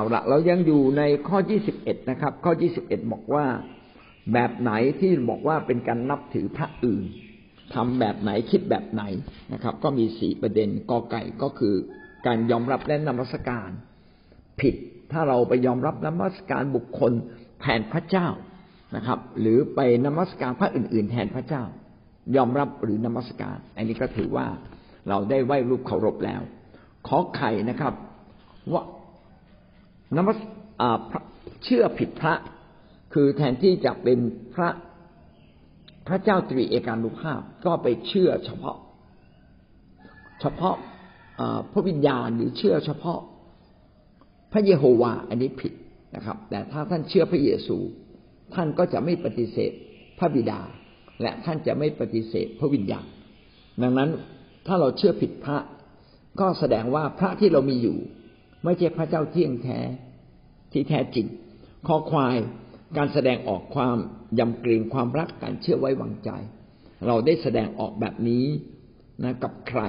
เอาละเรายังอยู่ในข้อ21นะครับ ข้อ21บอกว่า แบบไหนที่บอกว่าเป็นการนับถือพระอื่นทำแบบไหนคิดแบบไหนนะครับ ก็มีสี่ประเด็นกอไก่ก็คือ การยอมรับและนมัสการ ผิดถ้าเราไปยอมรับนมัสการบุคคลแทนพระเจ้านะครับ หรือไปนมัสการพระอื่น ๆ แทนพระเจ้า ยอมรับหรือนมัสการ อันนี้ก็ถือว่าเราได้ไหว้รูปเคารพแล้ว ขอไข่นะครับว่า นมัสเชื่อผิดพระคือแทนที่จะเป็นพระพระเจ้าตรีเอกานุภาพก็ไปเชื่อเฉพาะ เฉพาะพระวิญญาณหรือเชื่อเฉพาะ พระเยโฮวาอันนี้ผิดนะครับ แต่ถ้าท่านเชื่อพระเยซู ท่านก็จะไม่ปฏิเสธพระบิดา และท่านจะไม่ปฏิเสธพระวิญญาณ ดังนั้นถ้าเราเชื่อผิดพระ ก็แสดงว่าพระที่เรามีอยู่ ไม่ใช่พระเจ้าเที่ยงแท้ ที่แท้จริงคอควายการแสดงออกความยำเกรงความรักการเชื่อไว้วางใจ เราได้แสดงออกแบบนี้นะกับใคร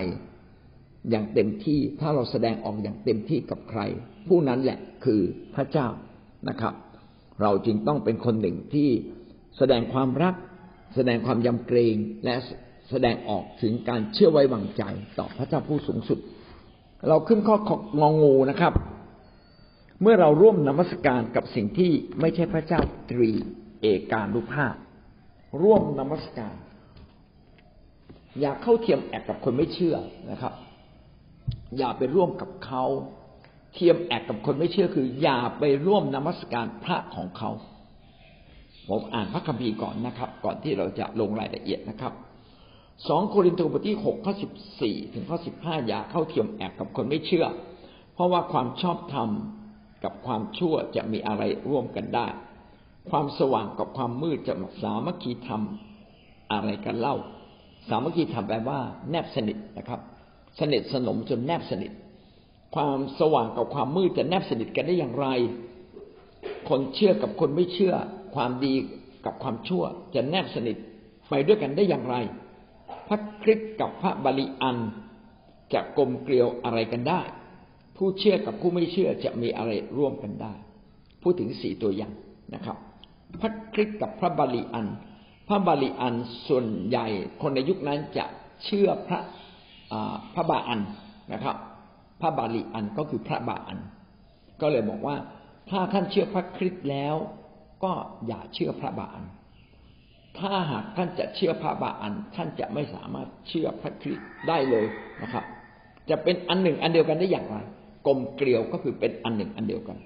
อย่างเต็มที่ถ้าเราแสดงออกอย่างเต็มที่กับใคร ผู้นั้นแหละคือพระเจ้านะครับ เราจึงต้องเป็นคนหนึ่งที่แสดงความรัก แสดงความยำเกรงและแสดงออกถึงการเชื่อไว้วางใจต่อพระเจ้าผู้สูงสุด เราขึ้นข้ององูนะครับ เมื่อเราร่วมนมัสการกับสิ่งที่ไม่ใช่พระเจ้าตรีเอกานุภาพ ร่วมนมัสการ อย่าเข้าเทียมแอกกับคนไม่เชื่อนะครับ อย่าไปร่วมกับเขาเทียมแอกกับคนไม่เชื่อคือ อย่าไปร่วมนมัสการพระของเขาผมอ่านพระคัมภีร์ก่อนนะครับ ก่อนที่เราจะลงรายละเอียดนะครับสองโครินธ์บทที่หกข้อสิบสี่ถึงข้อสิบห้าอย่าเข้าเทียมแอกกับคนไม่เชื่อ เพราะว่าความชอบธรรม กับความชั่วจะมีอะไรร่วมกันได้ ความสว่างกับความมืดจะสามัคคีทำอะไรกันเล่า สามัคคีทำแปลว่า แนบสนิทนะครับ สนิทสนมจนแนบสนิท ความสว่างกับความมืดจะแนบสนิทกันได้อย่างไร คนเชื่อกับคนไม่เชื่อ ความดีกับความชั่วจะแนบสนิทไปด้วยกันได้อย่างไร พระคริสต์กับพระบาลีอันจะกลมเกลียวอะไรกันได้ ผู้เชื่อกับผู้ไม่เชื่อจะมีอะไรร่วมกันได้ พูดถึงสี่ตัวอย่างนะครับ พระคริสต์กับพระบาลีอัน พระบาลีอันส่วนใหญ่คนในยุคนั้นจะเชื่อพระพระบาอันนะครับ พระบาลีอันก็คือพระบาอัน ก็เลยบอกว่าถ้าท่านเชื่อพระคริสต์แล้ว ก็อย่าเชื่อพระบาอัน ถ้าหากท่านจะเชื่อพระบาอัน ท่านจะไม่สามารถเชื่อพระคริสต์ได้เลยนะครับ จะเป็นอันหนึ่งอันเดียวกันได้อย่างไร กลมเกลียวก็คือเป็นอันหนึ่งอันเดียวกัน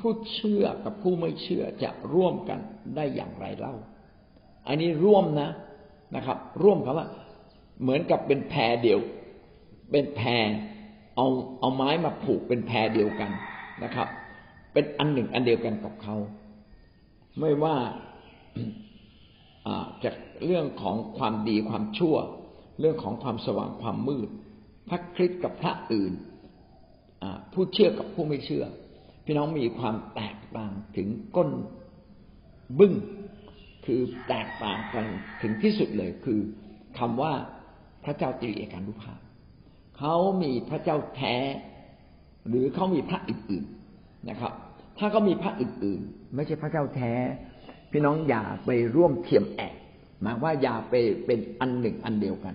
ผู้เชื่อกับผู้ไม่เชื่อจะร่วมกันได้อย่างไรเล่า อันนี้ร่วมนะนะครับ ร่วมคำว่า เหมือนกับเป็นแพรเดียว เป็นแพรเอาเอาไม้มาผูกเป็นแพรเดียวกันนะครับ เป็นอันหนึ่งอันเดียวกันกับเขา ไม่ว่าจากเรื่องของความดีความชั่ว เรื่องของความสว่างความมืดพระคริสต์กับพระอื่น ผู้เชื่อกับผู้ไม่เชื่อ พี่น้องมีความแตกต่างถึงก้นบึ้งคือแตกต่างกันถึงที่สุดเลยคือคำว่าพระเจ้าตรีเอกานุภาพเขามีพระเจ้าแท้ หรือเขามีพระอื่นๆนะครับ ถ้าเขามีพระอื่นๆ ไม่ใช่พระเจ้าแท้ พี่น้องอย่าไปร่วมเทียมแอกหมายว่าอย่าไปเป็นอันหนึ่งอันเดียวกัน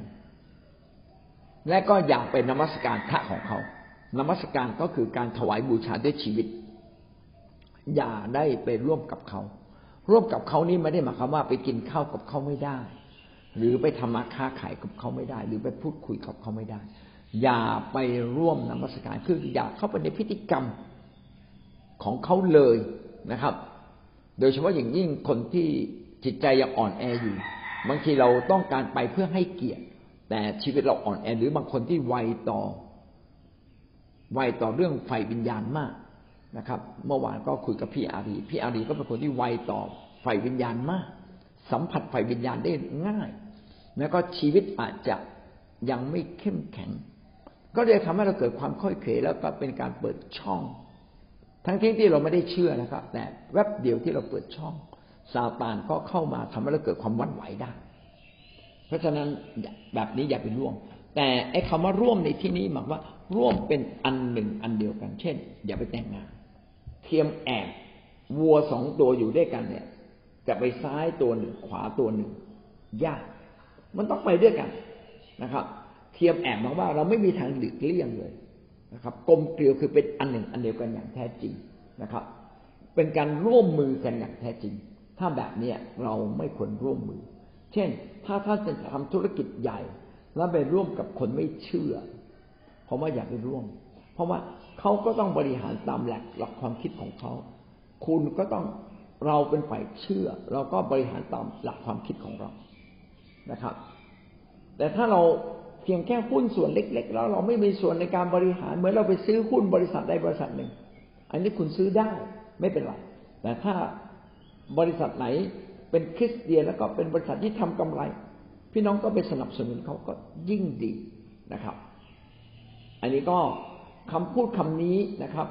และก็อย่าไปนมัสการพระของเขา นมัสการก็คือการถวายบูชาด้วยชีวิต อย่าได้ไปร่วมกับเขา ร่วมกับเขานี่ไม่ได้หมายความว่าไปกินข้าวกับเขาไม่ได้ หรือไปทำมาค้าขายกับเขาไม่ได้ หรือไปพูดคุยกับเขาไม่ได้ อย่าไปร่วมนมัสการคืออย่าเข้าไปในพิธีกรรมของเขาเลยนะครับ โดยเฉพาะอย่างยิ่งคนที่จิตใจยังอ่อนแออยู่ บางทีเราต้องการไปเพื่อให้เกียรติ แต่ชีวิตเราอ่อนแอหรือบางคนที่ไวต่อ ไวต่อเรื่องไฟวิญญาณมากนะครับ เมื่อวานก็คุยกับพี่อารีพี่อารีก็เป็นคนที่ไวต่อไฟวิญญาณมาก สัมผัสไฟวิญญาณได้ง่าย แล้วก็ชีวิตอาจจะยังไม่เข้มแข็ง ก็เลยทำให้เราเกิดความค่อยเขวแล้วก็เป็นการเปิดช่อง ทั้งที่ที่เราไม่ได้เชื่อนะครับ แต่แวบเดียวที่เราเปิดช่องซาตานก็เข้ามาทำให้เราเกิดความวันไหวได้ เพราะฉะนั้นแบบนี้อย่าไปร่วม แต่ไอ้คำว่าร่วมในที่นี้หมายว่า ร่วมเป็นอันหนึ่งอันเดียวกัน เช่น อย่าไปแต่งงาน เทียมแอบวัวสองตัวอยู่ด้วยกันเนี่ย จะไปซ้ายตัวหนึ่งขวาตัวหนึ่งยาก มันต้องไปด้วยกันนะครับ เทียมแอบมาว่าเราไม่มีทางหลีกเลี่ยงเลยนะครับกลมเกลียวคือเป็นอันหนึ่งอันเดียวกันอย่างแท้จริงนะครับ เป็นการร่วมมือกันอย่างแท้จริง ถ้าแบบเนี้ยเราไม่ควรร่วมมือ เช่น ถ้าท่านจะทำธุรกิจใหญ่ แล้วไปร่วมกับคนไม่เชื่อ ผมว่าอย่าไปร่วม เพราะว่าเขาก็ต้องบริหารตามหลักหลักความคิดของเขา คุณก็ต้องเราเป็นฝ่ายเชื่อ เราก็บริหารตามหลักความคิดของเรานะครับ แต่ถ้าเราเพียงแค่หุ้นส่วนเล็ก ๆ แล้วเราไม่มีส่วนในการบริหารเหมือนเราไปซื้อหุ้นบริษัทใดบริษัทหนึ่ง อันนี้คุณซื้อได้ไม่เป็นไรแต่ถ้าบริษัทไหนเป็นคริสเตียนแล้วก็เป็นบริษัทที่ทำกำไร พี่น้องก็ไปสนับสนุนเขาก็ยิ่งดีนะครับ อันนี้ก็คำพูดคำนี้นะครับ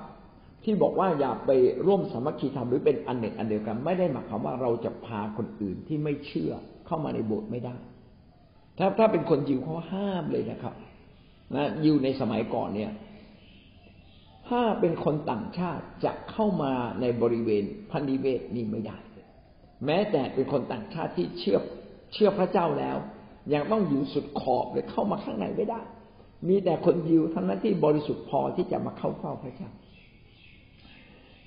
ที่บอกว่าอย่าไปร่วมสามัคคีธรรมหรือเป็นอันหนึ่งอันเดียวกัน ไม่ได้หมายความว่าเราจะพาคนอื่นที่ไม่เชื่อเข้ามาในโบสถ์ไม่ได้ ถ้าถ้าเป็นคนยิวเขาห้ามเลยนะครับนะยิวในสมัยก่อนเนี่ย ถ้าเป็นคนต่างชาติจะเข้ามาในบริเวณพันธิเวศนี่ไม่ได้ แม้แต่เป็นคนต่างชาติที่เชื่อเชื่อพระเจ้าแล้ว ยังต้องอยู่สุดขอบเลยเข้ามาข้างในไม่ได้ มีแต่คนยิวเท่านั้นที่บริสุทธิ์พอที่จะมาเข้าเฝ้าพระเจ้า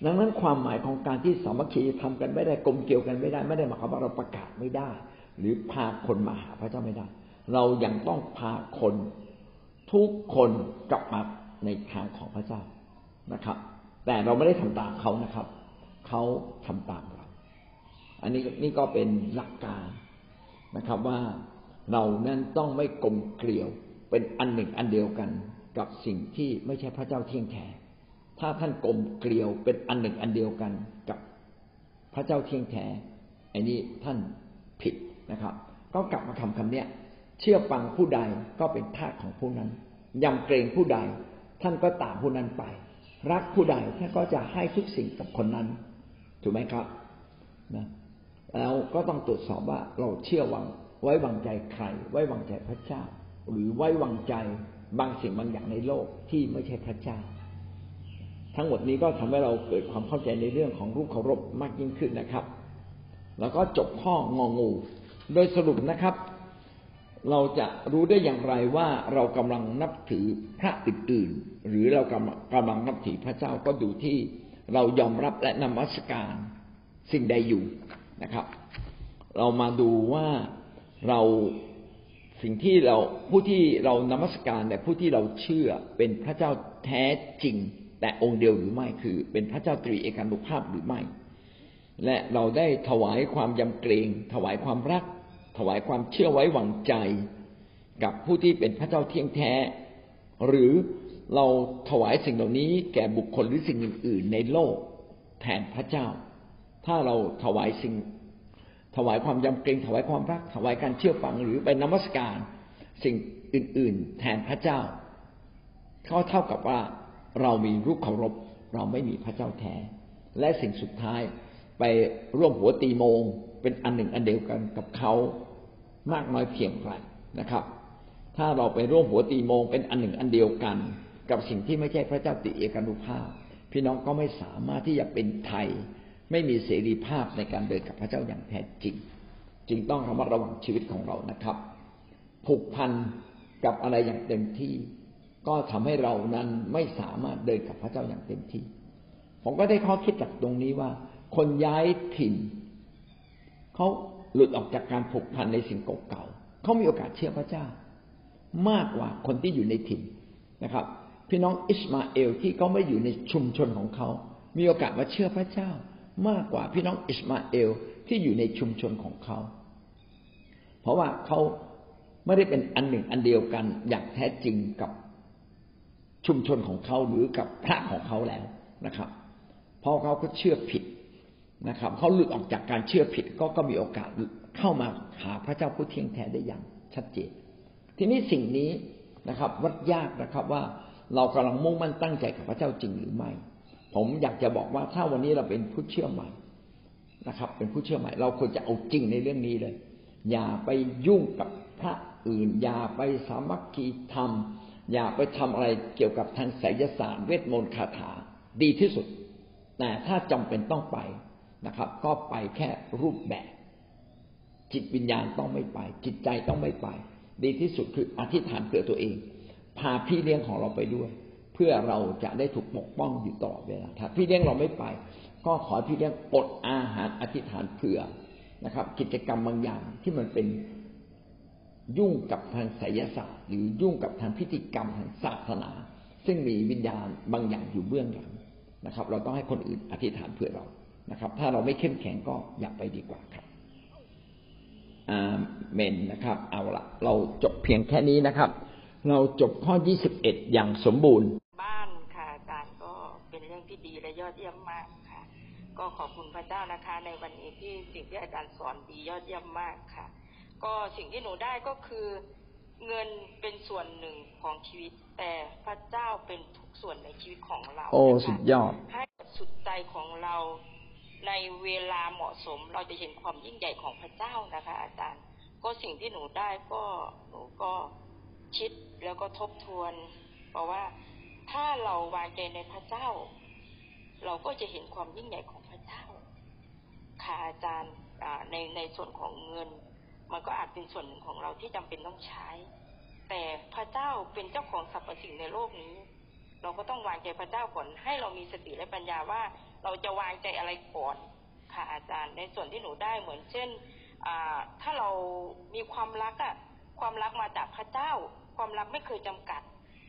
ดังนั้นความหมายของการที่สามัคคีทำกันไม่ได้กลมเกี่ยวกันไม่ได้ ไม่ได้หมายความว่าเราประกาศไม่ได้ หรือพาคนมาหาพระเจ้าไม่ได้ เรายังต้องพาคนทุกคนกลับมาในทางของพระเจ้านะครับ แต่เราไม่ได้ทำตามเขานะครับ เขาทำตามเรา อันนี้นี่ก็เป็นหลักการนะครับว่าเรานั้นต้องไม่กลมเกลียว เป็นอันหนึ่งอันเดียวกันกับสิ่งที่ไม่ใช่พระเจ้าเที่ยงแท้ถ้าท่านกลมเกลียวเป็นอันหนึ่งอันเดียวกันกับพระเจ้าเที่ยงแท้อันนี้ท่านผิดนะครับ ก็กลับมาคำคำเนี้ยเชื่อฟังผู้ใดก็เป็นทาสของผู้นั้นยำเกรงผู้ใด ท่านก็ตามผู้นั้นไป รักผู้ใดท่านก็จะให้ทุกสิ่งกับคนนั้น ถูกไหมครับนะแล้วก็ต้องตรวจสอบว่าเราเชื่อวังไว้วางใจใคร ไว้วางใจพระเจ้า หรือไว้วางใจบางสิ่งบางอย่างในโลกที่ไม่ใช่พระเจ้า ทั้งหมดนี้ก็ทำให้เราเกิดความเข้าใจในเรื่องของรูปเคารพมากยิ่งขึ้นนะครับ แล้วก็จบข้ององู โดยสรุปนะครับ เราจะรู้ได้อย่างไรว่าเรากำลังนับถือพระอื่นๆหรือเรากำกำลังนับถือพระเจ้าก็ดูที่เรายอมรับและนมัสการสิ่งใดอยู่นะครับ เรามาดูว่าเรา สิ่งที่เราผู้ที่เรานมัสการแต่ผู้ที่เราเชื่อเป็นพระเจ้าแท้จริง แต่องค์เดียวหรือไม่คือ เป็นพระเจ้าตรีเอกานุภาพหรือไม่ และเราได้ถวายความยำเกรง ถวายความรัก ถวายความเชื่อไว้วางใจ กับผู้ที่เป็นพระเจ้าเที่ยงแท้ หรือเราถวายสิ่งเหล่านี้แก่บุคคลหรือสิ่งอื่น ๆ ในโลก แทนพระเจ้า ถ้าเราถวายสิ่ง ถวายความยำเกรงถวายความรัก ถวายการเชื่อฟังหรือไปนมัสการ สิ่งอื่น ๆ แทนพระเจ้าเขาเท่ากับว่าเรามีรูปเคารพเราไม่มีพระเจ้าแท้และสิ่งสุดท้ายไปร่วมหัวตีโมง เป็นอันหนึ่งอันเดียวกันกับเขามากน้อยเพียงไรนะครับ ถ้าเราไปร่วมหัวตีโมง เป็นอันหนึ่งอันเดียวกัน กับสิ่งที่ไม่ใช่พระเจ้าติเอกานุภาพ พี่น้องก็ไม่สามารถที่จะเป็นไทย ไม่มีเสรีภาพในการเดินกับพระเจ้าอย่างแท้จริง จึงต้องระมัดระวังชีวิตของเรานะครับ ผูกพันกับอะไรอย่างเต็มที่ ก็ทำให้เรานั้นไม่สามารถเดินกับพระเจ้าอย่างเต็มที่ ผมก็ได้ข้อคิดจากตรงนี้ว่า คนย้ายถิ่นเขาหลุดออกจากการผูกพันในสิ่งเก่าๆเขามีโอกาสเชื่อพระเจ้า มากกว่าคนที่อยู่ในถิ่นนะครับ พี่น้องอิสมาเอลที่เขาไม่อยู่ในชุมชนของเขา มีโอกาสมาเชื่อพระเจ้า มากกว่าพี่น้องอิสมาเอลที่อยู่ในชุมชนของเขา เพราะว่าเขาไม่ได้เป็นอันหนึ่งอันเดียวกันอย่างแท้จริงกับชุมชนของเขาหรือกับพระของเขาแล้วนะครับ เพราะเขาก็เชื่อผิดนะครับเขาหลุดออกจากการเชื่อผิดก็ก็มีโอกาสเข้ามาหาพระเจ้าผู้เที่ยงแท้ได้อย่างชัดเจน ทีนี้สิ่งนี้นะครับ วัดยากนะครับว่าเรากำลังมุ่งมั่นตั้งใจกับพระเจ้าจริงหรือไม่ ผมอยากจะบอกว่าถ้าวันนี้เราเป็นผู้เชื่อใหม่นะครับ เป็นผู้เชื่อใหม่ เราควรจะเอาจริงในเรื่องนี้เลย อย่าไปยุ่งกับพระอื่น อย่าไปสามัคคีธรรม อย่าไปทำอะไรเกี่ยวกับทางไสยศาสตร์เวทมนต์คาถาดีที่สุด แต่ถ้าจำเป็นต้องไปนะครับ ก็ไปแค่รูปแบบ จิตวิญญาณต้องไม่ไป จิตใจต้องไม่ไป ดีที่สุดคืออธิษฐานเผื่อตัวเอง พาพี่เลี้ยงของเราไปด้วย เพื่อเราจะได้ถูกปกป้องอยู่ตลอดเวลาถ้าพี่เลี้ยงเราไม่ไป ก็ขอพี่เลี้ยงอดอาหารอธิษฐานเผื่อนะครับ กิจกรรมบางอย่างที่มันเป็นยุ่งกับทางไสยศาสตร์ หรือยุ่งกับทางพิธีกรรมทางศาสนา ซึ่งมีวิญญาณบางอย่างอยู่เบื้องหลังนะครับ เราต้องให้คนอื่นอธิษฐานเพื่อเรานะครับ ถ้าเราไม่เข้มแข็งก็อย่าไปดีกว่าครับอาเมนนะครับ เอาละเราจบเพียงแค่นี้นะครับ เราจบข้อ 21 อย่างสมบูรณ์ ดีและยอดเยี่ยมมากค่ะ ก็ขอบคุณพระเจ้านะคะ ในวันนี้ที่สิ่งที่อาจารย์สอนดียอดเยี่ยมมากค่ะ ก็สิ่งที่หนูได้ก็คือเงินเป็นส่วนหนึ่งของชีวิต แต่พระเจ้าเป็นทุกส่วนในชีวิตของเรา โอ้นะคะสุดยอดให้สุดใจของเราในเวลาเหมาะสม เราจะเห็นความยิ่งใหญ่ของพระเจ้านะคะ อาจารย์ ก็สิ่งที่หนูได้ก็หนูก็คิดแล้วก็ทบทวน เพราะว่าถ้าเราวางใจในพระเจ้า เราก็จะเห็นความยิ่งใหญ่ของพระเจ้าค่ะอาจารย์ในในส่วนของเงิน มันก็อาจเป็นส่วนหนึ่งของเราที่จำเป็นต้องใช้ แต่พระเจ้าเป็นเจ้าของสรรพสิ่งในโลกนี้ เราก็ต้องวางใจพระเจ้าก่อนให้เรามีสติและปัญญาว่าเราจะวางใจอะไรก่อนค่ะอาจารย์ในส่วนที่หนูได้เหมือนเช่นถ้าเรามีความรักอะความรักมาจากพระเจ้า ความรักไม่เคยจำกัด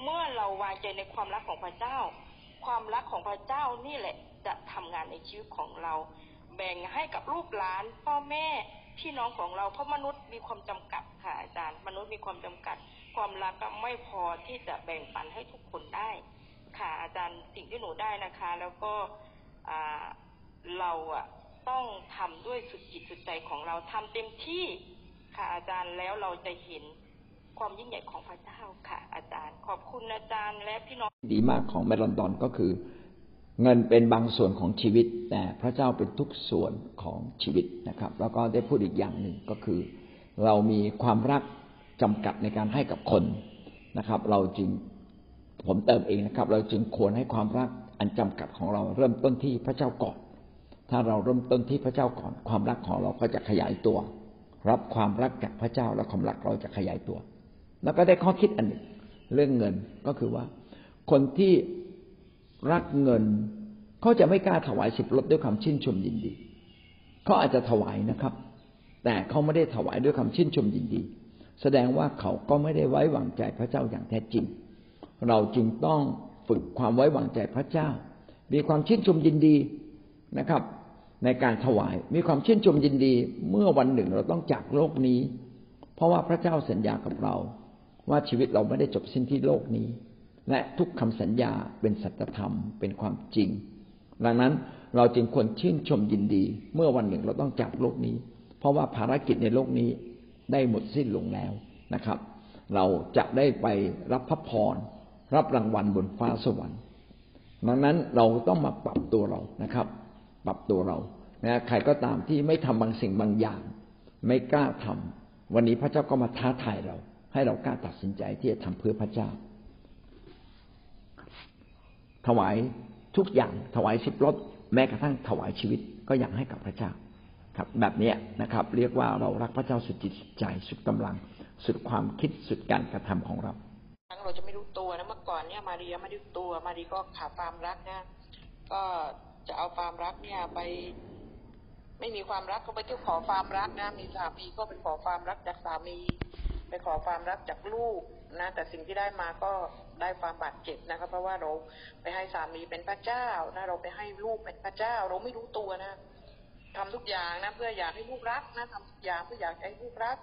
เมื่อเราวางใจในความรักของพระเจ้า ความรักของพระเจ้านี่แหละจะทำงานในชีวิตของเรา แบ่งให้กับลูกหลาน พ่อแม่พี่น้องของเราเพราะมนุษย์มีความจำกัดค่ะอาจารย์ มนุษย์มีความจำกัด ความรักก็ไม่พอที่จะแบ่งปันให้ทุกคนได้ ค่ะอาจารย์สิ่งที่หนูได้นะคะ แล้วก็เราอะต้องทำด้วยสุดจิตสุดใจของเราทำเต็มที่ค่ะอาจารย์แล้วเราจะเห็นความยิ่งใหญ่ของพระเจ้าค่ะ อาจารย์ ขอบคุณอาจารย์และพี่น้อง ดีมากของเมลอนดอนก็คือ เงินเป็นบางส่วนของชีวิต แต่พระเจ้าเป็นทุกส่วนของชีวิตนะครับ แล้วก็ได้พูดอีกอย่างหนึ่งก็คือ เรามีความรักจำกัดในการให้กับคนนะครับ เราจึงผมเติมเองนะครับ เราจึงควรให้ความรักอันจำกัดของเราเริ่มต้นที่พระเจ้าก่อน ถ้าเราเริ่มต้นที่พระเจ้าก่อน ความรักของเราก็จะขยายตัว รับความรักจากพระเจ้าและความรักเราจะขยายตัว แล้วก็ได้ข้อคิดอันหนึ่งเรื่องเงินก็คือว่า คนที่รักเงินเขาจะไม่กล้าถวายสิบลดด้วยความชื่นชมยินดีเขาอาจจะถวายนะครับ แต่เขาไม่ได้ถวายด้วยความชื่นชมยินดี แสดงว่าเขาก็ไม่ได้ไว้วางใจพระเจ้าอย่างแท้จริง เราจึงต้องฝึกความไว้วางใจพระเจ้า มีความชื่นชมยินดีนะครับ ในการถวายมีความชื่นชมยินดี เมื่อวันหนึ่งเราต้องจากโลกนี้ เพราะว่าพระเจ้าสัญญากับเรา ว่าชีวิตเราไม่ได้จบสิ้นที่โลกนี้ และทุกคำสัญญาเป็นสัจธรรมเป็นความจริง ดังนั้นเราจึงควรชื่นชมยินดี เมื่อวันหนึ่งเราต้องจากโลกนี้ เพราะว่าภารกิจในโลกนี้ได้หมดสิ้นลงแล้วนะครับ เราจะได้ไปรับพระพรรับรางวัลบนฟ้าสวรรค์ดังนั้นเราต้องมาปรับตัวเรานะครับ ปรับตัวเรานะใครก็ตามที่ไม่ทำบางสิ่งบางอย่าง ไม่กล้าทำวันนี้พระเจ้าก็มาท้าทายเรา ให้เรากล้าตัดสินใจที่จะทำเพื่อพระเจ้า ถวายทุกอย่างถวายสิบรถแม้กระทั่งถวายชีวิตก็อยากให้กับพระเจ้าครับ แบบนี้นะครับ เรียกว่าเรารักพระเจ้าสุดจิตสุดใจสุดกำลัง สุดความคิดสุดการกระทำของเราครั้งเราจะไม่รู้ตัวนะเมื่อก่อนเนี่ยมารีไม่รู้ตัวมารีก็ขาดความรักนะก็จะเอาความรักเนี่ยไป ไม่มีความรักก็ไปเที่ยวขอความรักนะมีสามีก็ไปขอความรักจากสามี ไปขอความรักจากลูกนะแต่สิ่งที่ได้มาก็ ได้ความบาดเจ็บนะครับเพราะว่าเราไปให้สามีเป็นพระเจ้านะเราไปให้ลูกเป็นพระเจ้า เราไม่รู้ตัวนะทำทุกอย่างนะเพื่ออยากให้ลูกรักนะทำทุกอย่างเพื่ออยากให้ลูกรัก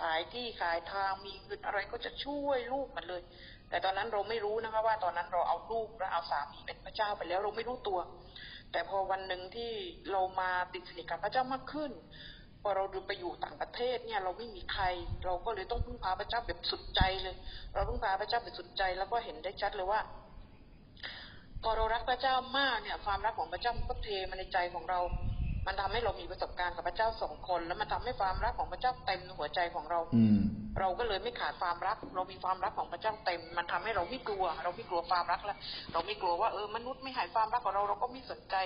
ขายที่ขายทางมีเงินอะไรก็จะช่วยลูกมันเลย แต่ตอนนั้นเราไม่รู้นะคะว่าตอนนั้นเราเอาลูกและเอาสามีเป็นพระเจ้าไปแล้วเราไม่รู้ตัว แต่พอวันหนึ่งที่เรามาติดสนิทกับพระเจ้ามากขึ้น พอเราดูไปอยู่ต่างประเทศเนี่ย เราไม่มีใคร เราก็เลยต้องพึ่งพาพระเจ้าแบบสุดใจเลย เราพึ่งพาพระเจ้าแบบสุดใจ แล้วก็เห็นได้ชัดเลยว่า พอเรารักพระเจ้ามากเนี่ย ความรักของพระเจ้าก็เทมาในใจของเรา มมันทำให้เรามีประสบการณ์กับพระเจ้าสองคน แล้วมันทำให้ความรักของพระเจ้าเต็มหัวใจของเรา อืมเราก็เลยไม่ขาดความรัก เรามีความรักของพระเจ้าเต็ม มันทำให้เราไม่กลัว เราไม่กลัวความรักแล้วเราไม่กลัวว่าเออมนุษย์ไม่ให้ความรักกับเราเราก็ไม่สนใจ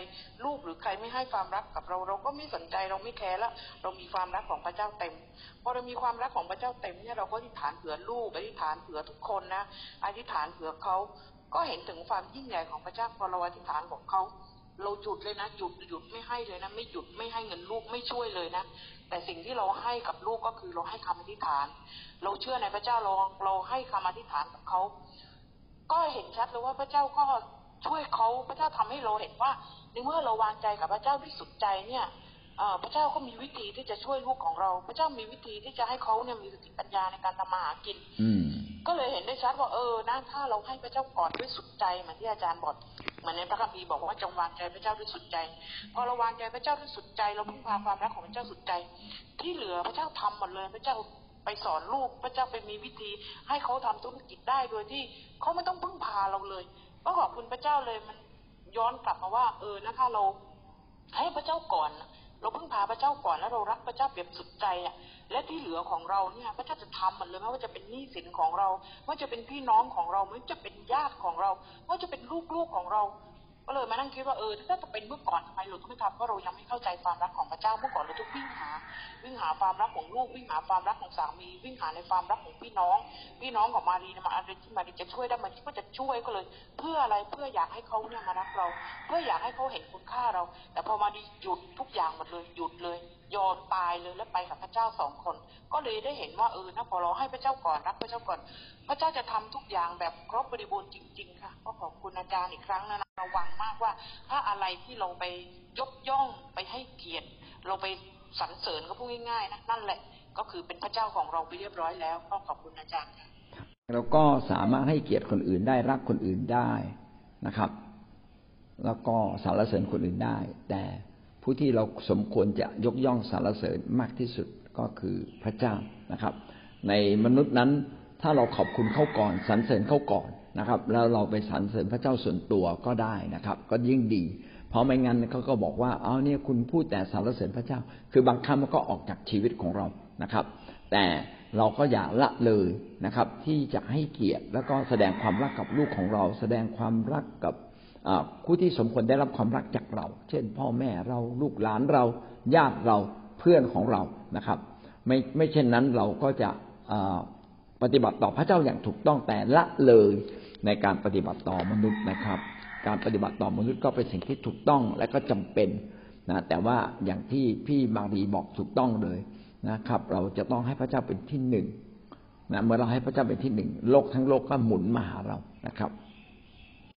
ลูกหรือใครไม่ให้ความรักกับเรา เราก็ไม่สนใจเราไม่แคร์แล้วเรามีความรักของพระเจ้าเต็มพอเรามีความรักของพระเจ้าเต็มเนี่ยเราก็อธิษฐานเผื่อลูกอธิษฐานเผื่อทุกคนนะอธิษฐานเผื่อเขาก็เห็นถึงความยิ่งใหญ่ของพระเจ้าพอเราอธิษฐานของเขา เราหยุดเลยนะหยุดหยุดไม่ให้เลยนะไม่หยุดไม่ให้เงินลูกไม่ช่วยเลยนะแต่สิ่งที่เราให้กับลูกก็คือเราให้คำอธิษฐาน เราเชื่อในพระเจ้าเราเราให้คำอธิษฐานกับเขาก็เห็นชัดเลยว่าพระเจ้าก็ช่วยเขาพระเจ้าทำให้เราเห็นว่าในเมื่อเราวางใจกับพระเจ้าที่สุดใจเนี่ยเอ่อพระเจ้าก็มีวิธีที่จะช่วยลูกของเรา พระเจ้ามีวิธีที่จะให้เขาเนี่ยมีสติปัญญาในการทำมาหากินอืมก็เลยเห็นได้ชัดว่าเออนะถ้าเราให้พระเจ้าก่อนด้วยสุดใจเหมือนที่อาจารย์บอก เหมือนในพระคัมภีร์บอกว่าจงวางใจพระเจ้าด้วยสุดใจ พอเราวางใจพระเจ้าด้วยสุดใจ เราพึ่งพาความรักของพระเจ้าสุดใจ ที่เหลือพระเจ้าทำหมดเลยพระเจ้าไปสอนลูกพระเจ้าไปมีวิธี ให้เขาทำธุรกิจได้โดยที่เขาไม่ต้องพึ่งพาเราเลยก็ขอบคุณพระเจ้าเลยมันย้อนกลับมาว่า เออนะคะ เราให้พระเจ้าก่อน เราพึ่งพาพระเจ้าก่อนแล้วเรารักพระเจ้าแบบสุดใจอะ และที่เหลือของเราเนี่ยพระเจ้าจะทำมันเลยไม่ว่าจะเป็นหนี้สินของเรา ว่าจะเป็นพี่น้องของเราไม่ว่าจะเป็นญาติของเรา ว่าจะเป็นลูกๆของเรา ก็เลยมานั่งคิดว่าเออถ้าจะเป็นเมื่อก่อนทำไมเราไม่ทำเพราะเรายังไม่เข้าใจความรักของพระเจ้าเมื่อก่อนเราต้องวิ่งหา วิ่งหาความรักของลูกวิ่งหาความรักของสามีวิ่งหาในความรักของพี่น้อง พี่น้องของมารีมาอะไรที่มารีจะช่วยได้มันก็จะช่วยก็เลย เพื่ออะไรเพื่ออยากให้เขาเนี่ยมารักเรา เพื่ออยากให้เขาเห็นคุณค่าเรา แต่พอมารีหยุดทุกอย่างหมดเลยหยุดเลย ยอมตายเลยแล้วไปกับพระเจ้าสองคน ก็เลยได้เห็นว่าเออนะพอเราให้พระเจ้าก่อนรักพระเจ้าก่อน พระเจ้าจะทำทุกอย่างแบบครบบริบูรณ์จริง ๆ ค่ะก็ขอบคุณอาจารย์อีกครั้งนะระวังมากว่า ถ้าอะไรที่เราไปยกย่องไปให้เกียรติ เราไปสรรเสริญก็พูดง่ายๆนะนั่นแหละ ก็คือเป็นพระเจ้าของเราไปเรียบร้อยแล้ว ก็ขอบคุณอาจารย์ค่ะเราก็สามารถให้เกียรติคนอื่นได้รักคนอื่นได้นะครับ แล้วก็สรรเสริญคนอื่นได้ แต่ ผู้ที่เราสมควรจะยกย่องสรรเสริญมากที่สุดก็คือพระเจ้านะครับ ในมนุษย์นั้นถ้าเราขอบคุณเขาก่อนสรรเสริญเขาก่อนนะครับ แล้วเราไปสรรเสริญพระเจ้าส่วนตัวก็ได้นะครับ ก็ยิ่งดี เพราะไม่งั้นเขาก็บอกว่าเอาเนี่ยคุณพูดแต่สรรเสริญพระเจ้า คือบางครั้งมันก็ออกจากชีวิตของเรานะครับ แต่เราก็อย่าละเลยนะครับ ที่จะให้เกียรติแล้วก็แสดงความรักกับลูกของเรา แสดงความรักกับ ผู้ที่สมควรได้รับความรักจากเรา เช่น พ่อแม่เราลูกหลานเราญาติเราเพื่อนของเรานะครับ ไม่ไม่เช่นนั้นเราก็จะปฏิบัติต่อพระเจ้าอย่างถูกต้องแต่ละเลยในการปฏิบัติต่อมนุษย์นะครับ การปฏิบัติต่อมนุษย์ก็เป็นสิ่งที่ถูกต้องและก็จำเป็นนะแต่ว่าอย่างที่พี่มารีบอกถูกต้องเลยนะครับ เราจะต้องให้พระเจ้าเป็นที่หนึ่งนะเมื่อเราให้พระเจ้าเป็นที่หนึ่งโลกทั้งโลกก็หมุนมาหาเรานะครับ